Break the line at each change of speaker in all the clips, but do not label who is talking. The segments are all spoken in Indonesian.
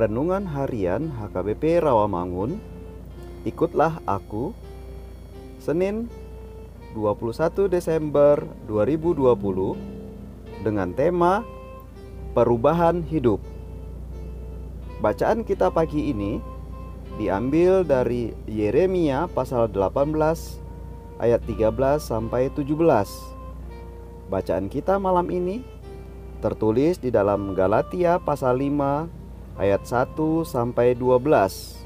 Renungan Harian HKBP Rawamangun Ikutlah aku Senin 21 Desember 2020 dengan tema Perubahan Hidup. Bacaan kita pagi ini diambil dari Yeremia pasal 18 ayat 13 sampai 17 Bacaan kita malam ini tertulis di dalam Galatia pasal 5 ayat 1 sampai 12.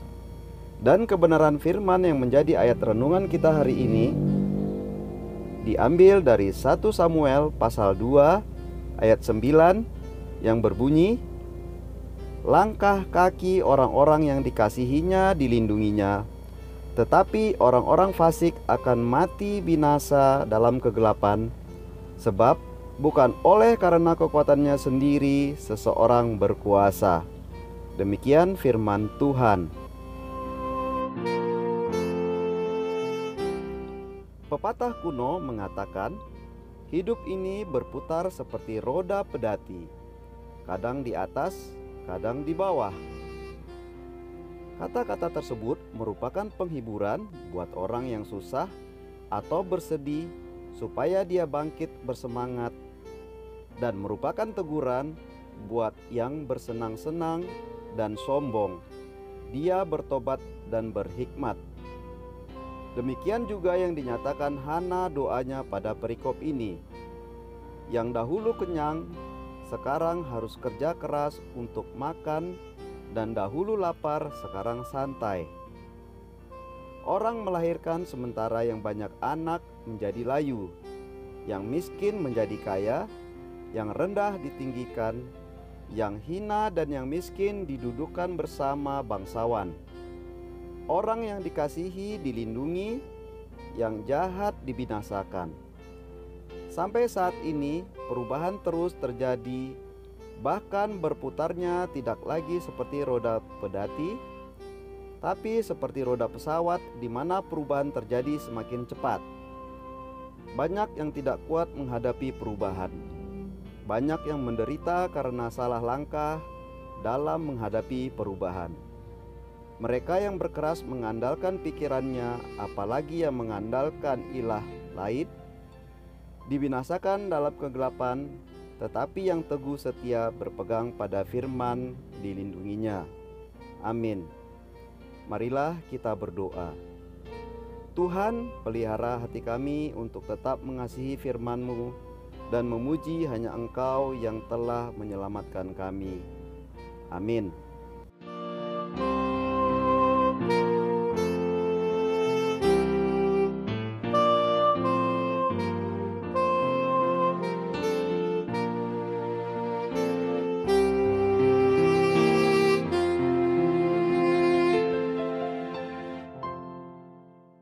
Dan kebenaran firman yang menjadi ayat renungan kita hari ini diambil dari 1 Samuel pasal 2 ayat 9 yang berbunyi Langkah kaki orang-orang yang dikasihinya dilindunginya tetapi orang-orang fasik akan mati binasa dalam kegelapan sebab bukan oleh karena kekuatannya sendiri seseorang berkuasa Demikian firman Tuhan. Pepatah kuno mengatakan, hidup ini berputar seperti roda pedati, kadang di atas, kadang di bawah. Kata-kata tersebut merupakan penghiburan buat orang yang susah atau bersedih supaya dia bangkit bersemangat dan merupakan teguran buat yang bersenang-senang dan sombong, dia bertobat dan berhikmat. Demikian juga yang dinyatakan Hana doanya pada perikop ini. Yang dahulu kenyang, sekarang harus kerja keras untuk makan, dan dahulu lapar, sekarang santai. Orang melahirkan sementara yang banyak anak menjadi layu, yang miskin menjadi kaya, yang rendah ditinggikan, yang hina dan yang miskin didudukkan bersama bangsawan. Orang yang dikasihi dilindungi, yang jahat dibinasakan. Sampai saat ini, perubahan terus terjadi, bahkan berputarnya tidak lagi seperti roda pedati, tapi seperti roda pesawat di mana perubahan terjadi semakin cepat. Banyak yang tidak kuat menghadapi perubahan banyak yang menderita karena salah langkah dalam menghadapi perubahan. Mereka yang berkeras mengandalkan pikirannya, apalagi yang mengandalkan ilah lain, dibinasakan dalam kegelapan, tetapi yang teguh setia berpegang pada firman dilindunginya. Amin. Marilah kita berdoa. Tuhan, pelihara hati kami untuk tetap mengasihi firman-Mu dan memuji hanya Engkau yang telah menyelamatkan kami. Amin.